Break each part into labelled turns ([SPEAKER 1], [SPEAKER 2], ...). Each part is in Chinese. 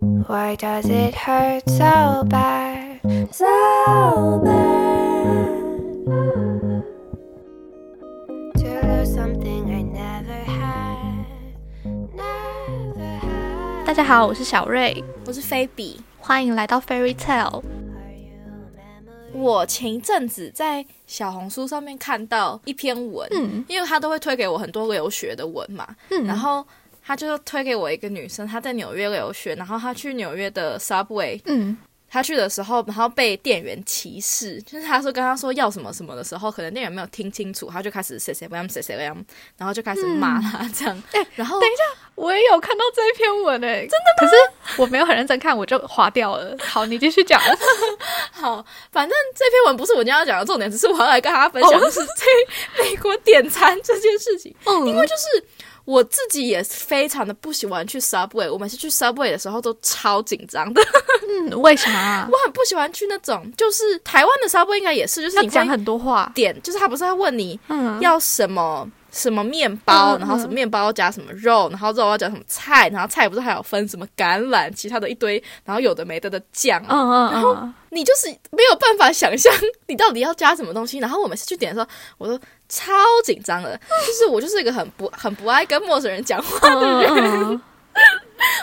[SPEAKER 1] Why does it hurt so bad? So bad. To lose something I never had. Never had.
[SPEAKER 2] 大家好，我是小瑞，
[SPEAKER 3] 我是菲比。
[SPEAKER 2] 欢迎来到 Fairy Tale。
[SPEAKER 1] Are you a memory?
[SPEAKER 3] 我前一阵子在小红书上面看到一篇文，
[SPEAKER 2] 嗯
[SPEAKER 3] 因为他都会推给我很多留学的文嘛，
[SPEAKER 2] 嗯
[SPEAKER 3] 然后他就推给我一个女生，她在纽约留学，然后她去纽约的 Subway，
[SPEAKER 2] 嗯
[SPEAKER 3] 她去的时候，然后被店员歧视，就是她说跟她说要什么什么的时候，可能店员没有听清楚，她就开始谁谁 m 谁谁 m 然后就开始骂她这样，
[SPEAKER 2] 哎
[SPEAKER 3] 然后
[SPEAKER 2] 等一下，我也有看到这一篇文诶，真的吗？可是我没有很认真看，我就划掉了。好，你继续讲。
[SPEAKER 3] 好，反正这篇文不是我今天要讲的重点，只是我要来跟大家分享的是在 美国点餐这件事情。
[SPEAKER 2] 嗯
[SPEAKER 3] 因为就是我自己也非常的不喜欢去 Subway，我每次去 Subway 的时候都超紧张的。
[SPEAKER 2] 嗯，为啥啊？
[SPEAKER 3] 我很不喜欢去那种，就是台湾的 Subway 应该也是，就是你
[SPEAKER 2] 讲很多话。
[SPEAKER 3] 点，就是他不是会问你
[SPEAKER 2] 嗯，
[SPEAKER 3] 要什么。什么面包，然后什么面包加什么肉，然后肉要加什么菜，然后菜不是还有分什么橄榄，其他的一堆，然后有的没的的酱，
[SPEAKER 2] 嗯嗯
[SPEAKER 3] 然后
[SPEAKER 2] 嗯，
[SPEAKER 3] 你就是没有办法想象你到底要加什么东西。然后我每次去点的时候，我都超紧张的，就是我就是一个很不很不爱跟陌生人讲话的人，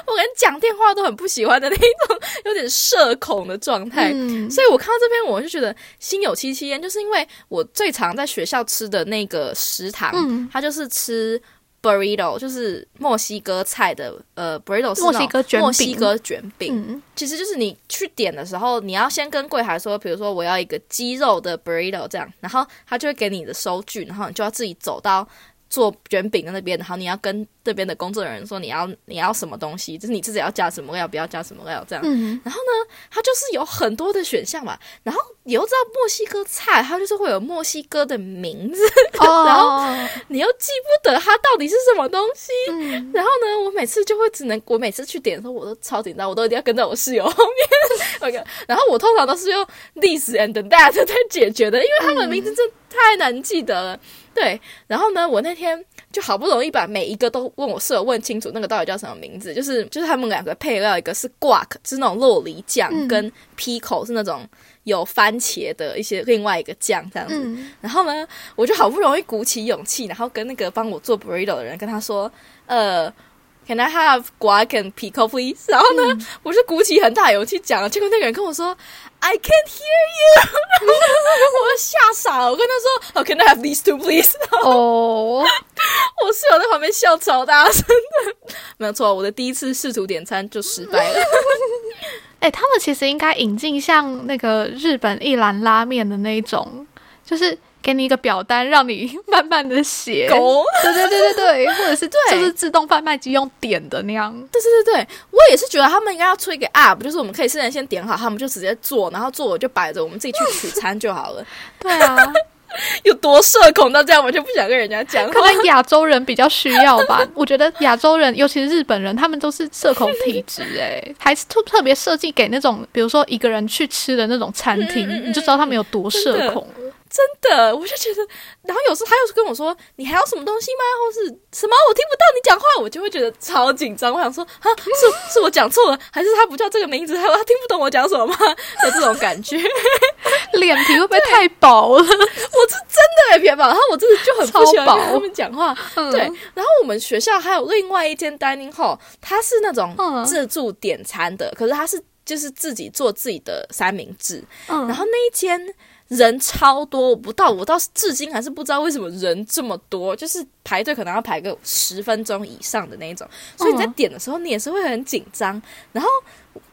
[SPEAKER 3] 我连讲电话都很不喜欢的那种，有点社恐的状态。
[SPEAKER 2] 嗯。
[SPEAKER 3] 所以我看到这篇，我就觉得心有戚戚焉，就是因为我最常在学校吃的那个食堂，
[SPEAKER 2] 嗯。
[SPEAKER 3] 它就是吃 burrito，就是墨西哥菜的呃 burrito 是
[SPEAKER 2] 墨西哥卷
[SPEAKER 3] 墨西哥卷饼，
[SPEAKER 2] 嗯。
[SPEAKER 3] 其实就是你去点的时候，你要先跟柜台说，比如说我要一个鸡肉的 burrito 这样，然后他就会给你的收据，然后你就要自己走到做卷饼的那边，然后你要跟这边的工作人员说你要你要什么东西，就是你自己要加什么料，不要加什么料这样。
[SPEAKER 2] 嗯
[SPEAKER 3] 然后呢，它就是有很多的选项嘛，然后你又知道墨西哥菜，它就是会有墨西哥的名字，
[SPEAKER 2] 哦，
[SPEAKER 3] 你又记不得它到底是什么东西。
[SPEAKER 2] 嗯
[SPEAKER 3] 然后呢，我每次就会只能，我每次去点的时候，我都超紧张，我都一定要跟在我室友后面。OK，然后我通常都是用 this and that 在解决的，因为他们名字真的太难记得了。对，然后呢，我那天就好不容易把每一个都问我室友问清楚，那个到底叫什么名字，就是就是他们两个配料，一个是 guac，是那种洛梨酱，
[SPEAKER 2] 嗯
[SPEAKER 3] 跟 pico 是那种有番茄的一些另外一个酱这样子。
[SPEAKER 2] 嗯
[SPEAKER 3] 然后呢，我就好不容易鼓起勇气，然后跟那个帮我做 burrito 的人跟他说，呃。Can I have guac and pico, please？然后呢，我就鼓起很大勇气讲了，结果那个人跟我说，I can't hear you，然 后我就吓傻了。我跟他说，Oh, can I have these two, please？
[SPEAKER 2] 哦，
[SPEAKER 3] 我室友在旁边笑超大声的，没有错，我的第一次试图点餐就失败了。
[SPEAKER 2] 哎，他们其实应该引进像那个日本一兰拉面的那一种，就是给你一个表单，让你 慢慢的写。
[SPEAKER 3] 狗，
[SPEAKER 2] 对对对对对，或者是
[SPEAKER 3] 对
[SPEAKER 2] 就是自动贩卖机用点的那样。
[SPEAKER 3] 对对对对，我也是觉得他们应该要出一个 app，就是我们可以事先先点好，他们就直接做，然后做我就摆着，我们自己去取餐就好了。
[SPEAKER 2] 对啊，
[SPEAKER 3] 有多社恐到这样，我就不想跟人家讲。
[SPEAKER 2] 可能亚洲人比较需要吧。我觉得亚洲人，尤其是日本人，他们都是社恐体质，哎，还是特特别设计给那种，比如说一个人去吃的那种餐厅，
[SPEAKER 3] 嗯嗯嗯
[SPEAKER 2] 你就知道他们有多社恐了。
[SPEAKER 3] 真的，我就觉得，然后有时候他又跟我说：“你还要什么东西吗？或是什么？我听不到你讲话。”我就会觉得超紧张。我想说，哈，是是我讲错了，还是他不叫这个名字，还有他听不懂我讲什么吗？有这种感觉，
[SPEAKER 2] 脸皮会不会太薄了？
[SPEAKER 3] 我是真的脸皮薄。然后我真的就很不喜欢跟他们讲话。
[SPEAKER 2] 嗯
[SPEAKER 3] 对，然后我们学校还有另外一间 dining hall，它是那种
[SPEAKER 2] 嗯
[SPEAKER 3] 自助点餐的，可是它是就是自己做自己的三明治。
[SPEAKER 2] 嗯，
[SPEAKER 3] 然后那一间人超多，我不到，我到至今还是不知道为什么人这么多，就是排队可能要排个十分钟以上的那一种，所以你在
[SPEAKER 2] 嗯
[SPEAKER 3] 点的时候，你也是会很紧张。然后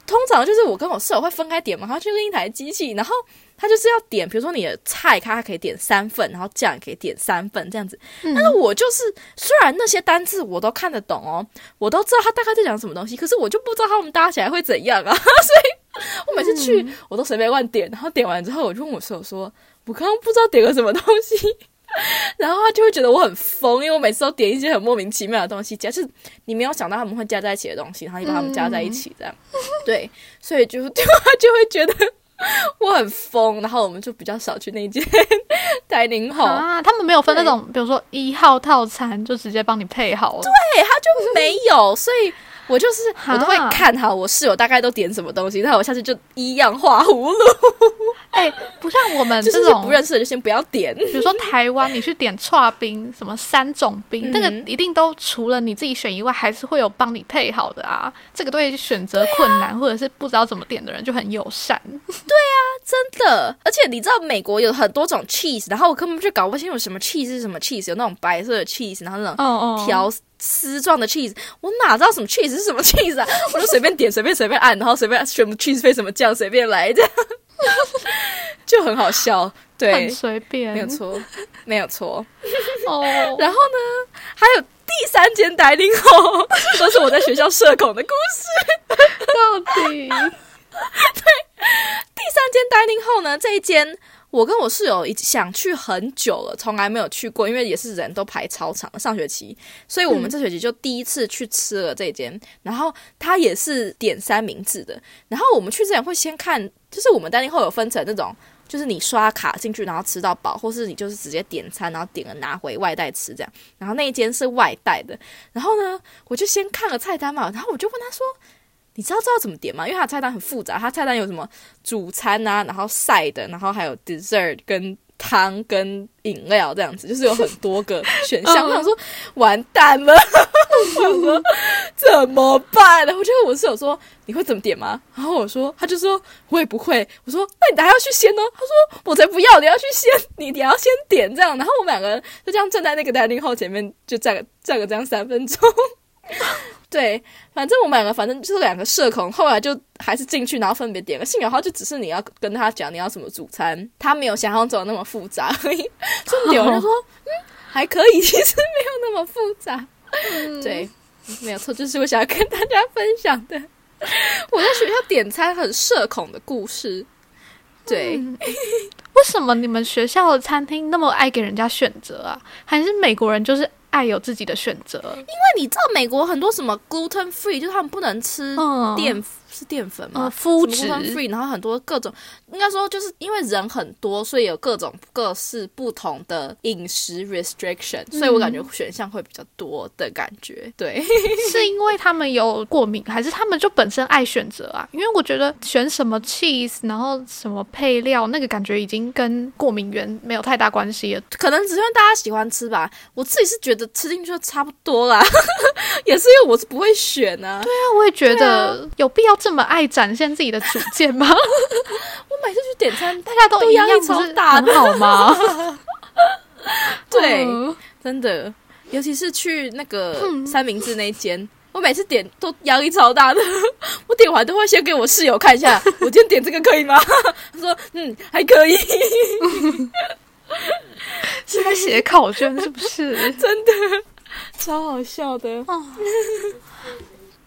[SPEAKER 3] 通常就是我跟我室友会分开点嘛，他去另一台机器，然后他就是要点，比如说你的菜，他可以点三份，然后酱也可以点三份这样子。
[SPEAKER 2] 嗯
[SPEAKER 3] 但是我就是虽然那些单字我都看得懂哦，我都知道他大概在讲什么东西，可是我就不知道他们搭起来会怎样啊，所以 我每次去、我都随便乱点，然后点完之后我就问我室友说，我刚刚不知道点了什么东西。然后他就会觉得我很疯，因为我每次都点一些很莫名其妙的东西，加是你没有想到他们会加在一起的东西，然后你把他们加在一起，这样，对，所以就 就他就会觉得 我很疯，然后我们就比较少去那间 dining hall，、
[SPEAKER 2] 啊，他们没有分那种，比如说一号套餐就直接帮你配好了。
[SPEAKER 3] 对，他就没有，所以我我就是我都会看好我室友大概都点什么东西，那我下次就一样画葫芦，
[SPEAKER 2] 哎、不像我们
[SPEAKER 3] 就是
[SPEAKER 2] 这种
[SPEAKER 3] 不认识的就先不要点。
[SPEAKER 2] 比如说台湾，你去点串冰，什么三种冰，那个
[SPEAKER 3] 嗯
[SPEAKER 2] 一定都除了你自己选以外，还是会有帮你配好的啊。这个对选择困难、或者是不知道怎么点的人就很友善。
[SPEAKER 3] 真的，而且你知道美国有很多种 cheese，然后我根本就搞不清楚什么 cheese 是什么 cheese，有那种白色的 cheese，然后那种条丝状的 cheese，我哪知道什么 cheese 是什么 cheese 啊？我就随便点，随便随便按，然后随便选 cheese 配什么酱，随便来，这样就很好笑。对
[SPEAKER 2] 很，随便，
[SPEAKER 3] 没有错，没有错。
[SPEAKER 2] 哦。
[SPEAKER 3] 然后呢，还有第三间 dining hall，都是我在学校社恐的故事。
[SPEAKER 2] 到底
[SPEAKER 3] 第三间 dining hall 这一间我跟我室友已想去很久了，从来没有去过，因为也是人都排超长。上学期，所以我们这学期就第一次去吃了这一间，然后它也是点三明治的。然后我们去之前会先看，就是我们单厅后有分成那种。就是你刷卡进去，然后吃到饱，或是你就是直接点餐，然后点了拿回外带吃这样。然后那一间是外带的，然后呢，我就先看了菜单嘛，然后我就问他说：“你知道知道怎么点吗？”因为他的菜单很复杂，他菜单有什么主餐啊，然后 side，然后还有 dessert 跟汤跟饮料这样子，就是有很多个选项。
[SPEAKER 2] 嗯
[SPEAKER 3] 我想说，完蛋了，我想说怎么办？然后我就问我室友说：“你会怎么点吗？”然后我说，他就说我也不会。我说：“那你等下要去先呢。”他说：“我才不要，你要去先，你你要先点这样。”然后我们两个人就这样站在那个 dining hall 前面，就站个站个这样三分钟。对，反正我们两个反正就是两个社恐，后来就还是进去，然后分别点了。幸好他就只是你要跟他讲你要什么主餐，他没有想象中的那么复杂而已。所以我们点完就说，嗯，还可以，其实没有那么复杂。对，没有错，就是我想要跟大家分享的 我在学校点餐很社恐的故事。对，
[SPEAKER 2] 为什么你们学校的餐厅那么爱给人家选择啊？还是美国人就是爱有自己的选择？
[SPEAKER 3] 因为你知道美国很多什么 gluten free，就是他们不能吃
[SPEAKER 2] 嗯
[SPEAKER 3] 淀、是淀粉吗？
[SPEAKER 2] 呃，麸质
[SPEAKER 3] 然后很多各种，应该说就是因为人很多，所以有各种各式不同的饮食 restriction，、所以我感觉选项会比较多的感觉。对，
[SPEAKER 2] 是因为他们有过敏，还是他们就本身爱选择啊？因为我觉得选什么 cheese，然后什么配料，那个感觉已经跟过敏源没有太大关系了。
[SPEAKER 3] 可能只是因为大家喜欢吃吧。我自己是觉得吃进去就差不多啦，也是因为我是不会选啊。对，
[SPEAKER 2] 啊我也觉得有必要这么爱展现自己的主见吗？
[SPEAKER 3] 我每次去点餐，
[SPEAKER 2] 大家都一样，不是
[SPEAKER 3] 大
[SPEAKER 2] 很好吗？
[SPEAKER 3] 对，
[SPEAKER 2] 嗯
[SPEAKER 3] 真的，尤其是去那个三明治那一间。我每次点都压力超大的，我点完都会先给我室友看一下，我今天点这个可以吗？他说嗯还可以，
[SPEAKER 2] 是在写考卷是不是？
[SPEAKER 3] 真的超好笑的。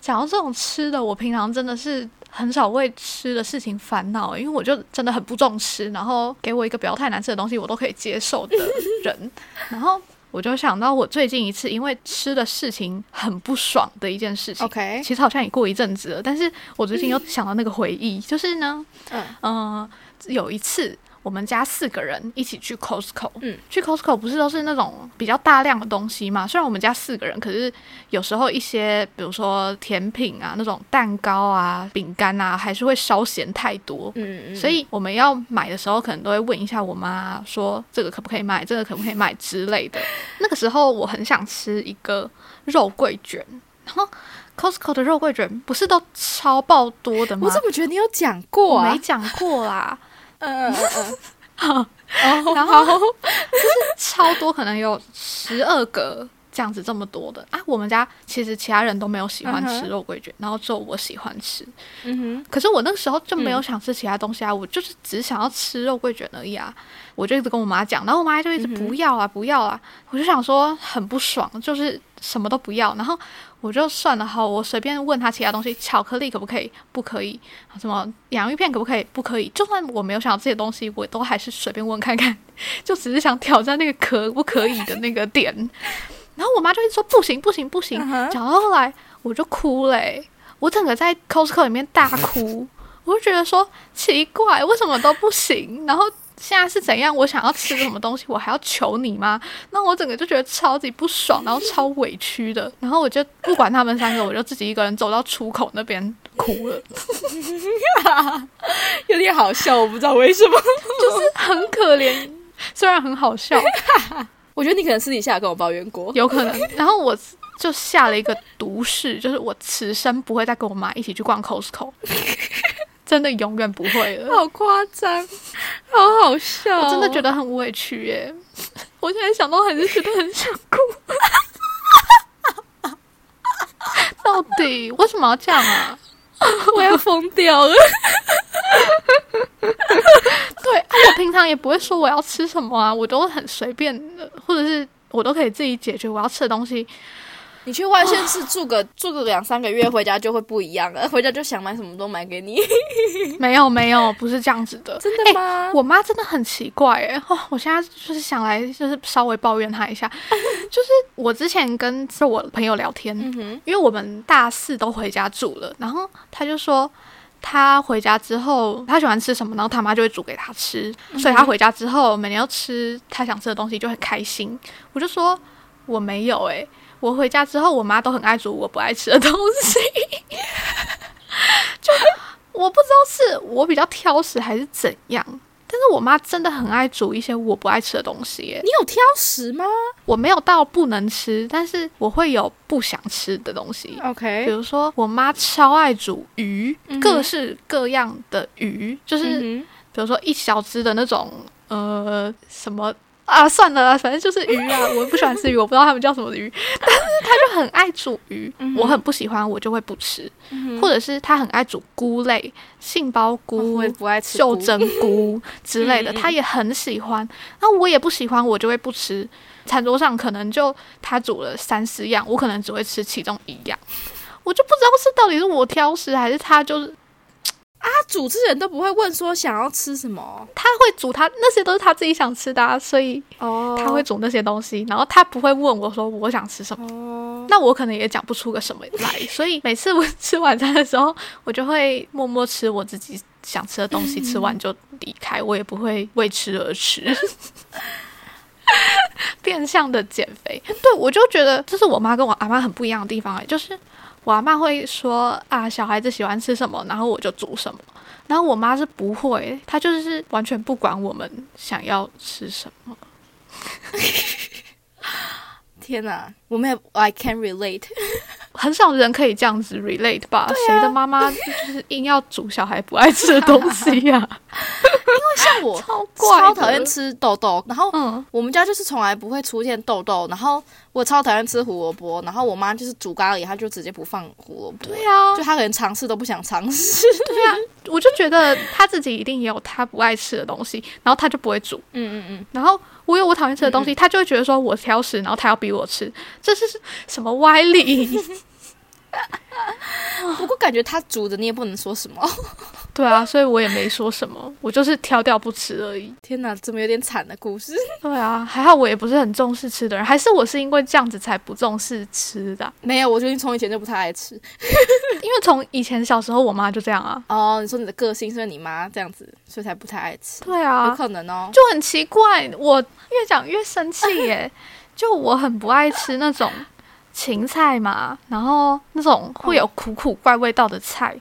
[SPEAKER 2] 讲到这种吃的，我平常真的是很少为吃的事情烦恼，因为我就真的很不重吃，然后给我一个不要太难吃的东西，我都可以接受的人。然后我就想到我最近一次因为吃的事情很不爽的一件事情
[SPEAKER 3] OK
[SPEAKER 2] 其实好像也过一阵子了，但是我最近又想到那个回忆，就是呢，
[SPEAKER 3] 嗯
[SPEAKER 2] 呃，有一次我们家四个人一起去 Costco，
[SPEAKER 3] 嗯，
[SPEAKER 2] 去 Costco 不是都是那种比较大量的东西嘛？虽然我们家四个人，可是有时候一些比如说甜品啊、那种蛋糕啊、饼干啊，还是会稍嫌太多。
[SPEAKER 3] 嗯嗯，
[SPEAKER 2] 所以我们要买的时候，可能都会问一下我妈，说这个可不可以买，这个可不可以买之类的。那个时候我很想吃一个肉桂卷，然后 Costco 的肉桂卷不是都超爆多的吗
[SPEAKER 3] 我？怎么觉得你有讲过
[SPEAKER 2] 没？讲过啦，
[SPEAKER 3] 嗯嗯嗯 好，
[SPEAKER 2] 然后 就是超多，可能有十二个这样子这么多的啊。我们家其实其他人都没有喜欢吃肉桂卷，然后只有我喜欢吃。
[SPEAKER 3] 嗯哼，
[SPEAKER 2] 可是我那个时候就没有
[SPEAKER 3] 嗯
[SPEAKER 2] 想吃其他东西啊，我就是只想要吃肉桂卷而已啊。我就一直跟我妈讲，然后我妈就一直不要啊，不要啊。我就想说很不爽，就是什么都不要。然后我就算了，好，我随便问她其他东西，巧克力可不可以？不可以。什么洋芋片可不可以？不可以。就算我没有想到这些东西，我都还是随便问看看，就只是想挑战那个可不可以的那个点。然后我妈就一直说不行不行不行，讲到后来我就哭嘞、我整个在 Costco 里面大哭，我就觉得说奇怪，为什么都不行？然后现在是怎样？我想要吃什么东西，我还要求你吗？那我整个就觉得超级不爽，然后超委屈的。然后我就不管他们三个，我就自己一个人走到出口那边哭了，
[SPEAKER 3] 有点好笑，我不知道为什么。
[SPEAKER 2] 就是很可怜。虽然很好笑，
[SPEAKER 3] 我觉得你可能私底下跟我抱怨过。
[SPEAKER 2] 有可能。然后我就下了一个毒誓，就是我此生不会再跟我妈一起去逛 Costco，真的永远不会了。
[SPEAKER 3] 好夸张，好好笑，
[SPEAKER 2] 我真的觉得很委屈耶！我现在想到还是觉得很想哭。到底为什么要这样啊？
[SPEAKER 3] 我要疯掉了。
[SPEAKER 2] 对啊，我平常也不会说我要吃什么啊，我都很随便的，或者是我都可以自己解决我要吃的东西。
[SPEAKER 3] 你去外县市住个住个两三个月，回家就会不一样了。回家就想买什么都买给你。
[SPEAKER 2] 没有没有，不是这样子的。
[SPEAKER 3] 真的吗？
[SPEAKER 2] 我妈真的很奇怪哎，哦，我现在就是想来就是稍微抱怨她一下，就是我之前跟我朋友聊天，因为我们大四都回家住了，然后她就说他回家之后他喜欢吃什么，然后他妈就会煮给他吃，所以他回家之后每年要吃他想吃的东西就很开心。我就说我没有哎。我回家之后，我妈都很爱煮我不爱吃的东西，就我不知道是我比较挑食还是怎样，但是我妈真的很爱煮一些我不爱吃的东西。
[SPEAKER 3] 你有挑食吗？
[SPEAKER 2] 我没有到不能吃，但是我会有不想吃的东西。
[SPEAKER 3] OK，
[SPEAKER 2] 比如说我妈超爱煮鱼，各式各样的鱼，就是比如说一小只的那种，呃，什么。啊，算了啦，反正就是鱼啊，我不喜欢吃鱼，我不知道他们叫什么鱼，但是他就很爱煮鱼，我很不喜欢，我就会不吃，或者是他很爱煮菇类，杏鲍菇、
[SPEAKER 3] 我也不爱吃
[SPEAKER 2] 袖珍菇。之类的，他也很喜欢，那我也不喜欢，我就会不吃。餐桌上可能就他煮了三四样，我可能只会吃其中一样，我就不知道是到底是我挑食还是他就是。
[SPEAKER 3] 啊，主持人都不会问说想要吃什么，
[SPEAKER 2] 他会煮他那些都是他自己想吃的，所以哦，他会煮那些东西，然后他不会问我说我想吃什么，那我可能也讲不出个什么来，所以每次我吃晚餐的时候，我就会默默吃我自己想吃的东西，吃完就离开，我也不会为吃而吃，变相的减肥。对我就觉得这是我妈跟我阿妈很不一样的地方，就是。我阿妈会说啊，小孩子喜欢吃什么，然后我就煮什么。然后我妈是不会，她就是完全不管我们想要吃什么。
[SPEAKER 3] 天哪，我们也 I can relate，
[SPEAKER 2] 很少人可以这样子 relate 吧？谁的妈妈就是硬要煮小孩不爱吃的东西呀？因
[SPEAKER 3] 为像我超超讨厌吃豆豆，然后我们家就是从来不会出现豆豆，然后。我超讨厌吃胡萝卜，然后我妈就是煮咖喱，她就直接不放胡萝卜。
[SPEAKER 2] 对啊，
[SPEAKER 3] 就她可能尝试都不想尝试。
[SPEAKER 2] 对啊，我就觉得她自己一定也有她不爱吃的东西，然后她就不会煮。
[SPEAKER 3] 嗯嗯嗯。
[SPEAKER 2] 然后我有我讨厌吃的东西，她就会觉得说我挑食，然后她要逼我吃，这是什么歪理？
[SPEAKER 3] 不过感觉他煮的你也不能说什么，
[SPEAKER 2] 对啊，所以我也没说什么，我就是挑掉不吃而已。
[SPEAKER 3] 天哪，怎么有点惨的故事？
[SPEAKER 2] 对啊，还好我也不是很重视吃的人，还是我是因为这样子才不重视吃的？
[SPEAKER 3] 没有，我觉得你从以前就不太爱吃，
[SPEAKER 2] 因为从以前小时候我妈就这样啊。
[SPEAKER 3] 哦，你说你的个性是因为你妈这样子，所以才不太爱吃？
[SPEAKER 2] 对啊，
[SPEAKER 3] 有可能哦，
[SPEAKER 2] 就很奇怪，我越讲越生气耶，就我很不爱吃那种。芹菜嘛，然后那种会有苦苦怪味道的菜，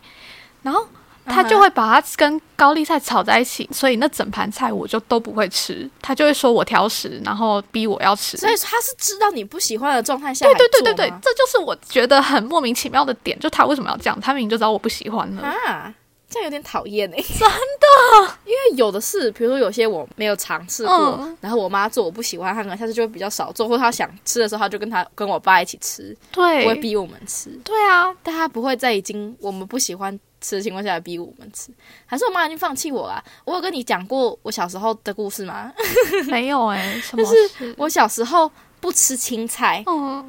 [SPEAKER 2] 然后他就会把它跟高丽菜炒在一起，所以那整盘菜我就都不会吃。他就会说我挑食，然后逼我要吃。
[SPEAKER 3] 所以他是知道你不喜欢的状态下，
[SPEAKER 2] 对对对对对，这就是我觉得很莫名其妙的点，就他为什么要这样？他明明就知道我不喜欢呢。
[SPEAKER 3] 这样有点讨厌哎，
[SPEAKER 2] 真的，
[SPEAKER 3] 因为有的是，比如说有些我没有尝试过，然后我妈做我不喜欢，她可能下次就会比较少做，或她想吃的时候，她就跟她跟我爸一起吃，
[SPEAKER 2] 对，
[SPEAKER 3] 不会逼我们吃，
[SPEAKER 2] 对啊，
[SPEAKER 3] 但她不会在已经我们不喜欢吃的情况下逼我们吃，还是我妈已经放弃我了？我有跟你讲过我小时候的故事吗？
[SPEAKER 2] 没有 哎，
[SPEAKER 3] 就是我小时候。不吃青菜，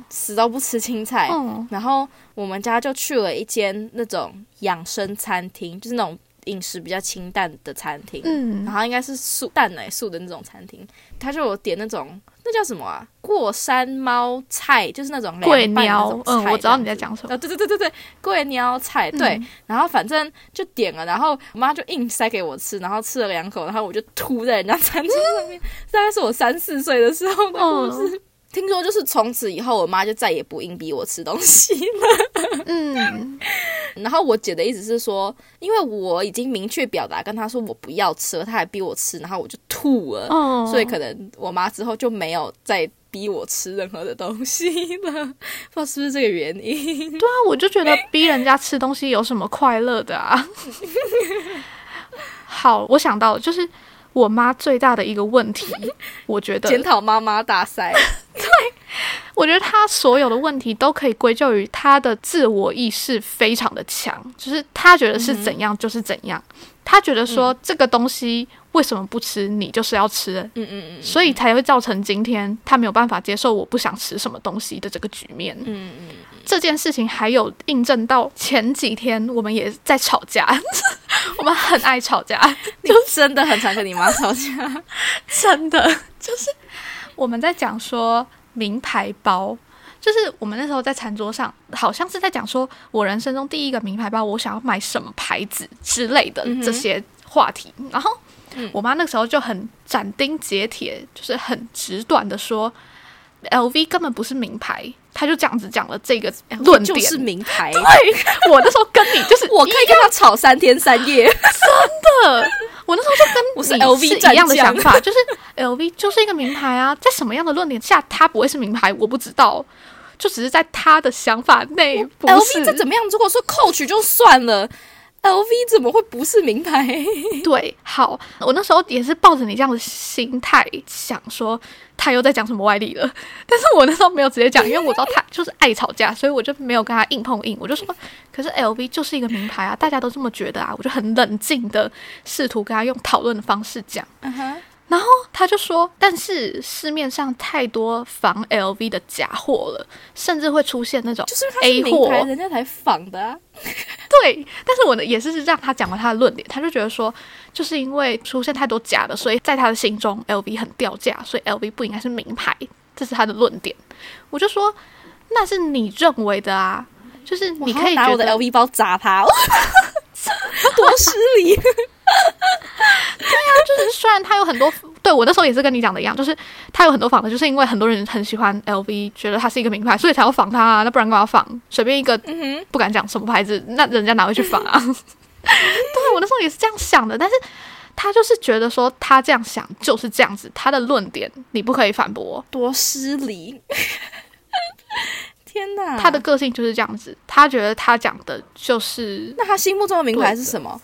[SPEAKER 3] 死都不吃青菜。然后我们家就去了一间那种养生餐厅，就是那种饮食比较清淡的餐厅，
[SPEAKER 2] 嗯。
[SPEAKER 3] 然，后应该是素蛋奶素的那种餐厅，他就有点那种那叫什么啊？过山猫菜，就是那种
[SPEAKER 2] 桂
[SPEAKER 3] 凉拌的那
[SPEAKER 2] 鸟
[SPEAKER 3] 种，
[SPEAKER 2] 嗯，我知道你在讲什么。
[SPEAKER 3] 啊，对对对对对，桂鸟菜，对，
[SPEAKER 2] 嗯。
[SPEAKER 3] 然后反正就点了，然后我妈就硬塞给我吃，然后吃了两口，然后我就吐在人家餐桌上面，大概是我三四岁的时候的故事。听说就是从此以后，我妈就再也不硬逼我吃东西了。
[SPEAKER 2] 嗯，
[SPEAKER 3] 然后我姐的意思是说，因为我已经明确表达跟她说我不要吃了，她还逼我吃，然后我就吐了，
[SPEAKER 2] 哦，
[SPEAKER 3] 所以可能我妈之后就没有再逼我吃任何的东西了，不知道是不是这个原因。
[SPEAKER 2] 对啊，我就觉得逼人家吃东西有什么快乐的啊？好，我想到了，就是我妈最大的一个问题，我觉得
[SPEAKER 3] 检讨妈妈大赛，
[SPEAKER 2] 我觉得他所有的问题都可以归咎于他的自我意识非常的强，就是他觉得是怎样就是怎样，他觉得说这个东西为什么不吃，你就是要吃，
[SPEAKER 3] 嗯嗯嗯
[SPEAKER 2] 所以才会造成今天他没有办法接受我不想吃什么东西的这个局面。
[SPEAKER 3] 嗯嗯，
[SPEAKER 2] 这件事情还有印证到前几天我们也在吵架，我们很爱吵架，
[SPEAKER 3] 就真的很常跟你妈吵架。
[SPEAKER 2] 真的就是我们在讲说名牌包，就是我们那时候在餐桌上，好像是在讲说我人生中第一个名牌包，我想要买什么牌子之类的这些话题。然后
[SPEAKER 3] 嗯
[SPEAKER 2] 我妈那个时候就很斩钉截铁，就是很直短的说，LV 根本不是名牌。她就这样子讲了这个论点，
[SPEAKER 3] 就是名牌，
[SPEAKER 2] 对我那时候跟你 就是
[SPEAKER 3] 我可以跟他吵三天三夜。
[SPEAKER 2] 真的，我那时候就跟
[SPEAKER 3] 我是 LV
[SPEAKER 2] 是一样的想法，就是 LV 就是一个名牌啊，在什么样的论点下它不会是名牌，我不知道，就只是在他的想法内不
[SPEAKER 3] LV
[SPEAKER 2] 是
[SPEAKER 3] 再怎么样，如果说 Coach 就算了，LV 怎么会不是名牌？
[SPEAKER 2] 对，好，我那时候也是抱着你这样的心态想说他又在讲什么歪理了，但是我那时候没有直接讲，因为我知道他就是爱吵架，所以我就没有跟他硬碰硬，我就说，可是 LV 就是一个名牌啊，大家都这么觉得啊，我就很冷静的试图跟他用讨论的方式讲。然后他就说，但是市面上太多仿 LV 的假货了，甚至会出现那种
[SPEAKER 3] 就是
[SPEAKER 2] A 货
[SPEAKER 3] 人家才仿的啊。
[SPEAKER 2] 对，但是我呢也是让他讲完他的论点，他就觉得说，就是因为出现太多假的，所以在他的心中 LV 很掉价，所以 LV 不应该是名牌，这是他的论点。我就说，那是你认为的啊，就是你可以
[SPEAKER 3] 我拿我的 LV 包砸他，多失礼。
[SPEAKER 2] 就是虽然他有很多，对我那时候也是跟你讲的一样，就是他有很多仿的，就是因为很多人很喜欢 LV，觉得它是一个名牌，所以才要仿它啊，那不然干嘛仿？随便一个
[SPEAKER 3] 嗯哼，
[SPEAKER 2] 不敢讲什么牌子，那人家哪会去仿啊？对我那时候也是这样想的，但是他就是觉得说他这样想就是这样子，他的论点你不可以反驳，
[SPEAKER 3] 多失礼。天哪，
[SPEAKER 2] 他的个性就是这样子，他觉得他讲的就是
[SPEAKER 3] 那他心目中的名牌是什么？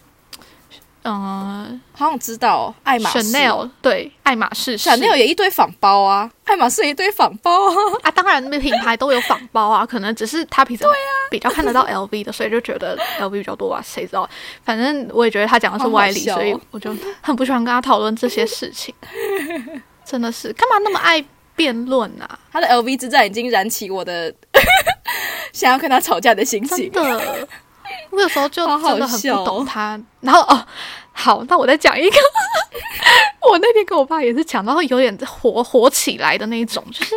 [SPEAKER 2] 嗯、
[SPEAKER 3] 好想知道哦，爱马仕。
[SPEAKER 2] Chanel 对爱马仕是
[SPEAKER 3] Chanel 也一堆仿包啊，爱马仕也一堆仿包啊。
[SPEAKER 2] 啊，当然品牌都有仿包啊，可能只是他平时比较看得到 LV 的，所以就觉得 LV 比较多吧，谁知道？反正我也觉得他讲的是歪理，
[SPEAKER 3] 好好哦
[SPEAKER 2] 所以我就很不喜欢跟他讨论这些事情。真的是干嘛那么爱辩论啊？
[SPEAKER 3] 他的 LV 之战已经燃起我的 想要跟他吵架的心
[SPEAKER 2] 真
[SPEAKER 3] 情。
[SPEAKER 2] 的，我有时候就真的很不懂他。然后哦，好，那我再讲一个，我那天跟我爸也是讲，然后有点火火起来的那一种，就是。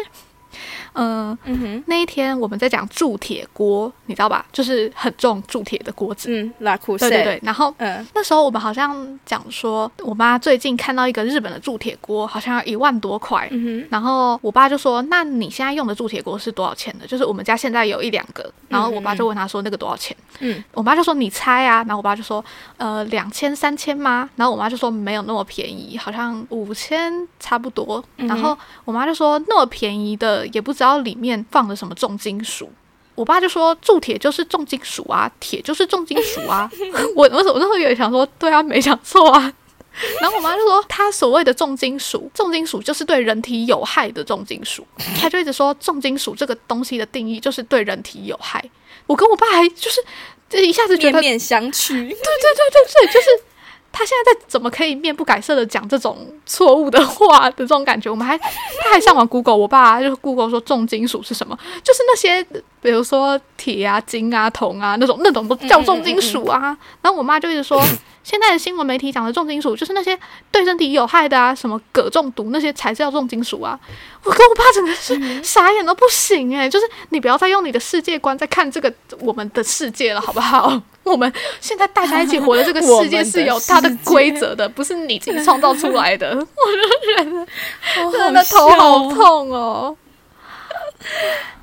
[SPEAKER 2] 嗯，
[SPEAKER 3] 嗯哼，
[SPEAKER 2] 那一天我们在讲铸铁锅，你知道吧？就是很重铸铁的锅子。
[SPEAKER 3] 嗯，拉
[SPEAKER 2] 对对对，然后
[SPEAKER 3] 嗯，
[SPEAKER 2] 那时候我们好像讲说，我妈最近看到一个日本的铸铁锅，好像要一万多块。
[SPEAKER 3] 嗯
[SPEAKER 2] 然后我爸就说：“那你现在用的铸铁锅是多少钱的？”就是我们家现在有一两个。然后我爸就问他说：“那个多少钱？”
[SPEAKER 3] 嗯，
[SPEAKER 2] 我妈就说：“你猜啊。”然后我爸就说：“呃，两千、三千吗？”然后我妈就说：“没有那么便宜，好像五千差不多。然后我妈就说：“那么便宜的，也不知道里面放了什么重金属。”我爸就说：“铸铁就是重金属啊，铁就是重金属啊。我”我我那时候有想说：“对啊，没想错啊。”然后我妈就说，她所谓的重金属，重金属就是对人体有害的重金属。她就一直说重金属这个东西的定义就是对人体有害。我跟我爸还就是这一下子觉得，
[SPEAKER 3] 面面相觑。
[SPEAKER 2] 对对对对对，就是他现在在怎么可以面不改色的讲这种错误的话的这种感觉？我们还 他还上网 Google，我爸就 Google 说重金属是什么，就是那些比如说铁啊、金啊、铜啊那种那种都叫重金属啊。然后我妈就一直说。现在的新闻媒体讲的重金属，就是那些对身体有害的啊，什么铬中毒那些才叫重金属啊。我跟我爸整个是傻眼都不行诶、就是你不要再用你的世界观在看这个我们的世界了，好不好？我们现在大家一起活的这个 世界是有它的规则的，不是你自己创造出来的。我就觉得真的头好痛哦。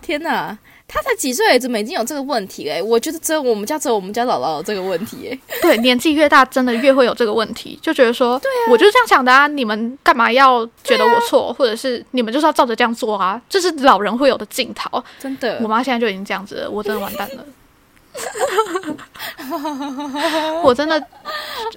[SPEAKER 3] 天哪！他才几岁，怎么已经有这个问题嘞？我觉得只有我们家只有我们家姥姥有这个问题耶。
[SPEAKER 2] 对，年纪越大，真的越会有这个问题，就觉得说，对啊，我就是这样想的啊，你们干嘛要觉得我错，或者是你们就是要照着这样做啊？这是老人会有的镜头。
[SPEAKER 3] 真的，
[SPEAKER 2] 我妈现在就已经这样子了，我真的完蛋了。我真的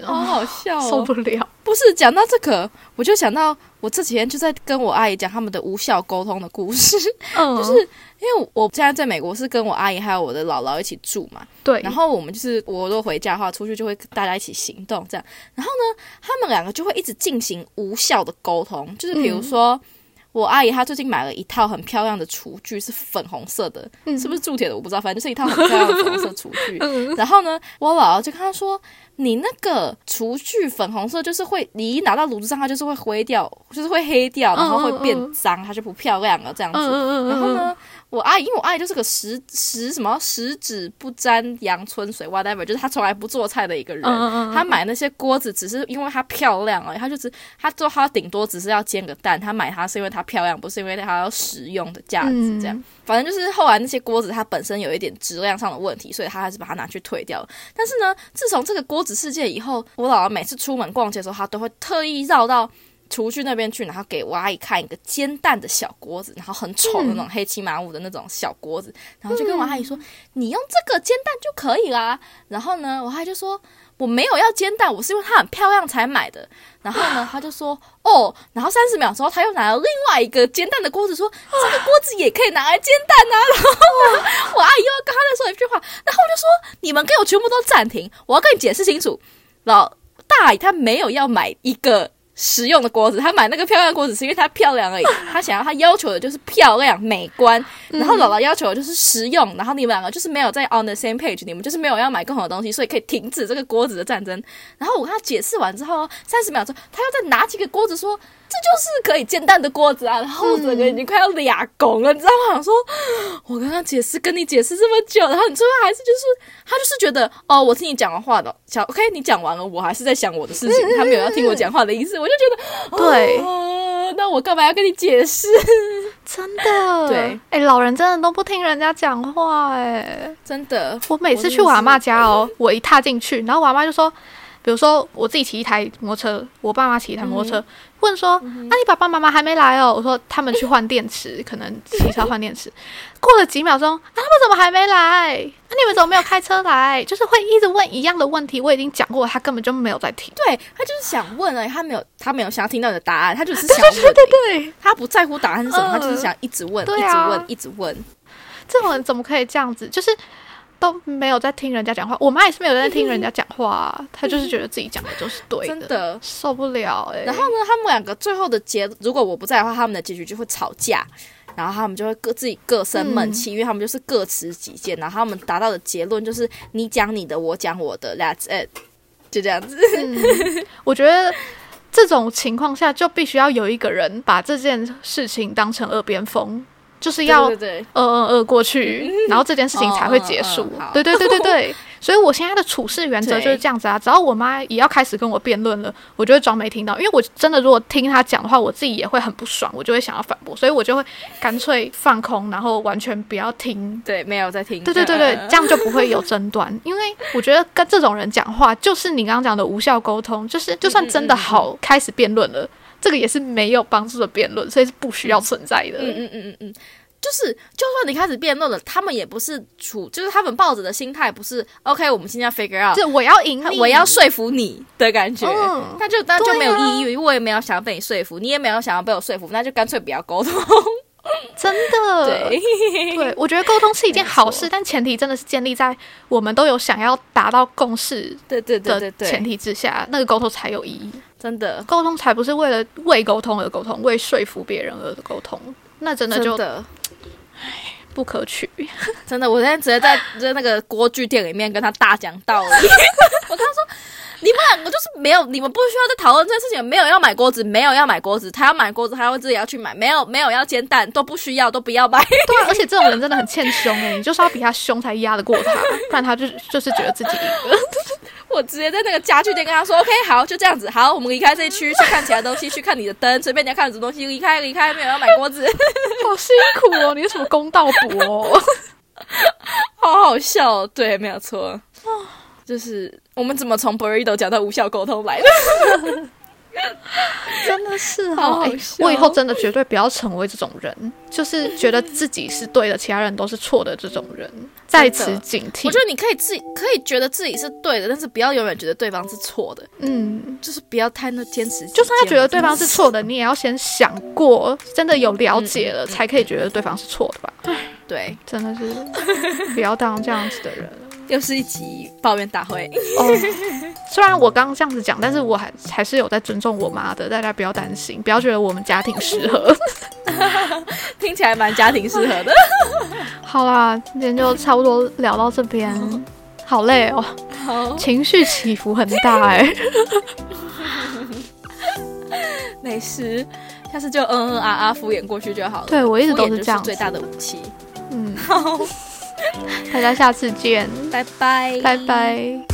[SPEAKER 3] 好好笑哦，
[SPEAKER 2] 受不了。
[SPEAKER 3] 不是讲到这个，我就想到我这几天就在跟我阿姨讲他们的无效沟通的故事。
[SPEAKER 2] 嗯，
[SPEAKER 3] 就是因为我现在在美国是跟我阿姨还有我的姥姥一起住嘛，
[SPEAKER 2] 对，
[SPEAKER 3] 然后我们就是我如果回家的话，出去就会大家一起行动这样。然后呢，他们两个就会一直进行无效的沟通，就是比如说。我阿姨她最近买了一套很漂亮的厨具，是粉红色的，是不是铸铁的？我不知道，反正就是一套很漂亮的粉红色厨具。然后呢，我姥姥就跟她说：“你那个厨具粉红色，就是会你一拿到炉子上，它就是会灰掉，就是会黑掉，然后会变脏，它就不漂亮了这样子。”然后呢，我阿姨因为我阿姨就是个十十什么十指不沾阳春水，whatever，就是她从来不做菜的一个人。她买那些锅子只是因为她漂亮而已，她就是她做她顶多只是要煎个蛋，她买它是因为它漂亮，不是因为它要实用的价值这样。反正就是后来那些锅子它本身有一点质量上的问题，所以她还是把它拿去退掉了。但是呢，自从这个锅子事件以后，我姥姥每次出门逛街的时候，她都会特意绕到。厨具那边去，然后给我阿姨看一个煎蛋的小锅子，然后很丑的那种黑漆麻乌的那种小锅子，然后就跟我阿姨说：“你用这个煎蛋就可以啦。”然后呢，我阿姨就说：“我没有要煎蛋，我是因为它很漂亮才买的。”然后呢，他就说：“哦。”然后三十秒之后，他又拿了另外一个煎蛋的锅子，说：“这个锅子也可以拿来煎蛋啊。”然后我阿姨又要跟他再说一句话，然后我就说：“你们给我全部都暂停，我要跟你解释清楚。”老大姨她没有要买一个。实用的锅子，他买那个漂亮的锅子是因为它漂亮而已。他想要他要求的就是漂亮美观，然后姥姥要求的就是实用。然后你们两个就是没有在 on the same page，你们就是没有要买更好的东西，所以可以停止这个锅子的战争。然后我跟他解释完之后，三十秒钟，他又再拿几个锅子说：“这就是可以煎蛋的锅子啊！”然后整个已经快要俩拱了，你知道吗？想说，我刚刚解释跟你解释这么久，然后你最后还是就是他就是觉得哦，我听你讲完话的，小 OK，你讲完了，我还是在想我的事情，他没有要听我讲话的意思。我就觉得，
[SPEAKER 2] 对，
[SPEAKER 3] 哦，那我干嘛要跟你解释？
[SPEAKER 2] 真的，
[SPEAKER 3] 对，
[SPEAKER 2] 哎，老人真的都不听人家讲话，哎，
[SPEAKER 3] 真的。
[SPEAKER 2] 我每次去我阿妈家哦，我一踏进去，然后我阿妈就说，比如说我自己骑一台摩托车，我爸妈骑一台摩托车，问说，啊，你爸爸妈妈还没来哦？我说他们去换电池，可能骑车换电池。过了几秒钟，啊，他们怎么还没来？那你们怎么没有开车来？就是会一直问一样的问题。我已经讲过，他根本就没有在听。
[SPEAKER 3] 对他就是想问而已，他没有，他没有想要听到你的答案，他就是想问。
[SPEAKER 2] 对对对，
[SPEAKER 3] 他不在乎答案是什么，他就是想一直问，一直问，一直问。
[SPEAKER 2] 这种人怎么可以这样子？就是都没有在听人家讲话。我妈也是没有在听人家讲话，她就是觉得自己讲的就是对
[SPEAKER 3] 真的
[SPEAKER 2] 受不了哎。
[SPEAKER 3] 然后呢，他们两个最后的结，如果我不在的话，他们的结局就会吵架。然后他们就会各自己各生闷气，因为他们就是各持己见。然后他们达到的结论就是你讲你的，我讲我的，That's it，就这样子。
[SPEAKER 2] 我觉得这种情况下就必须要有一个人把这件事情当成耳边风，就是要呃呃呃过去，然后这件事情才会结束。对对对对对。所以我现在的处事原则就是这样子啊，只要我妈也要开始跟我辩论了，我就会装没听到，因为我真的如果听她讲的话，我自己也会很不爽，我就会想要反驳，所以我就会干脆放空，然后完全不要听。
[SPEAKER 3] 对，没有在听。
[SPEAKER 2] 对对对对，这样就不会有争端，因为我觉得跟这种人讲话，就是你刚刚讲的无效沟通，就是就算真的好开始辩论了，这个也是没有帮助的辩论，所以是不需要存在的。
[SPEAKER 3] 嗯嗯嗯嗯嗯。就是，就算你开始辩论了，他们也不是处，就是他们抱着的心态不是 OK，我们现在 figure out，
[SPEAKER 2] 就我要赢你，
[SPEAKER 3] 我要说服你的感觉，那就那就没有意义，因为我也没有想要被你说服，你也没有想要被我说服，那就干脆不要沟通。
[SPEAKER 2] 真的，
[SPEAKER 3] 对，
[SPEAKER 2] 对我觉得沟通是一件好事，但前提真的是建立在我们都有想要达到共识
[SPEAKER 3] 对对对
[SPEAKER 2] 的前提之下，那个沟通才有意义。
[SPEAKER 3] 真的，
[SPEAKER 2] 沟通才不是为了为沟通而沟通，为说服别人而沟通，那真的就。唉，不可取，
[SPEAKER 3] 真的，我现在直接在在那个锅具店里面跟他大讲道理。我跟他说：“你们两个就是没有，你们不需要再讨论这件事情。没有要买锅子，没有要买锅子，他要买锅子，他会自己要去买。没有没有要煎蛋，都不需要，都不要买。
[SPEAKER 2] 对啊，而且这种人真的很欠凶哎、你就是要比他凶才压得过他，不然他就就是觉得自己赢了。
[SPEAKER 3] 我直接在那个家具店跟他说：“OK，好，就这样子，好，我们离开这一区，去看其他东西，去看你的灯，随便你要看什么东西，离开离开，没有要买锅子，
[SPEAKER 2] 好辛苦哦，你有什么公道伯、哦？
[SPEAKER 3] 好好笑、哦。”对，没有错。就是我们怎么从 burrito 讲到无效沟通来的？
[SPEAKER 2] 真的是
[SPEAKER 3] 好
[SPEAKER 2] 我以后真的绝对不要成为这种人，就是觉得自己是对的，其他人都是错的这种人，在此警惕
[SPEAKER 3] 我觉。得你可以自己可以觉得自己是对的，但是不要永远觉得对方是错的，
[SPEAKER 2] 嗯，
[SPEAKER 3] 就是不要太那坚持。
[SPEAKER 2] 就算他觉得对方是错的，你也要先想过，真的有了解了，才可以觉得对方是错的吧？
[SPEAKER 3] 对，
[SPEAKER 2] 真的是不要当这样子的人。
[SPEAKER 3] 又是一集抱怨大会。
[SPEAKER 2] 哦，虽然我刚刚这样子讲，但是我还还是有在尊重我妈的，大家不要担心，不要觉得我们家庭适合。
[SPEAKER 3] 听起来蛮家庭适合的。
[SPEAKER 2] 好啦，今天就差不多聊到这边，好累哦，情绪起伏很大哎、
[SPEAKER 3] 没事，下次就嗯嗯啊啊敷衍过去就好了。
[SPEAKER 2] 对我一直都是这样
[SPEAKER 3] 最大的武器。
[SPEAKER 2] 嗯，大家下次见，
[SPEAKER 3] 拜拜，
[SPEAKER 2] 拜拜。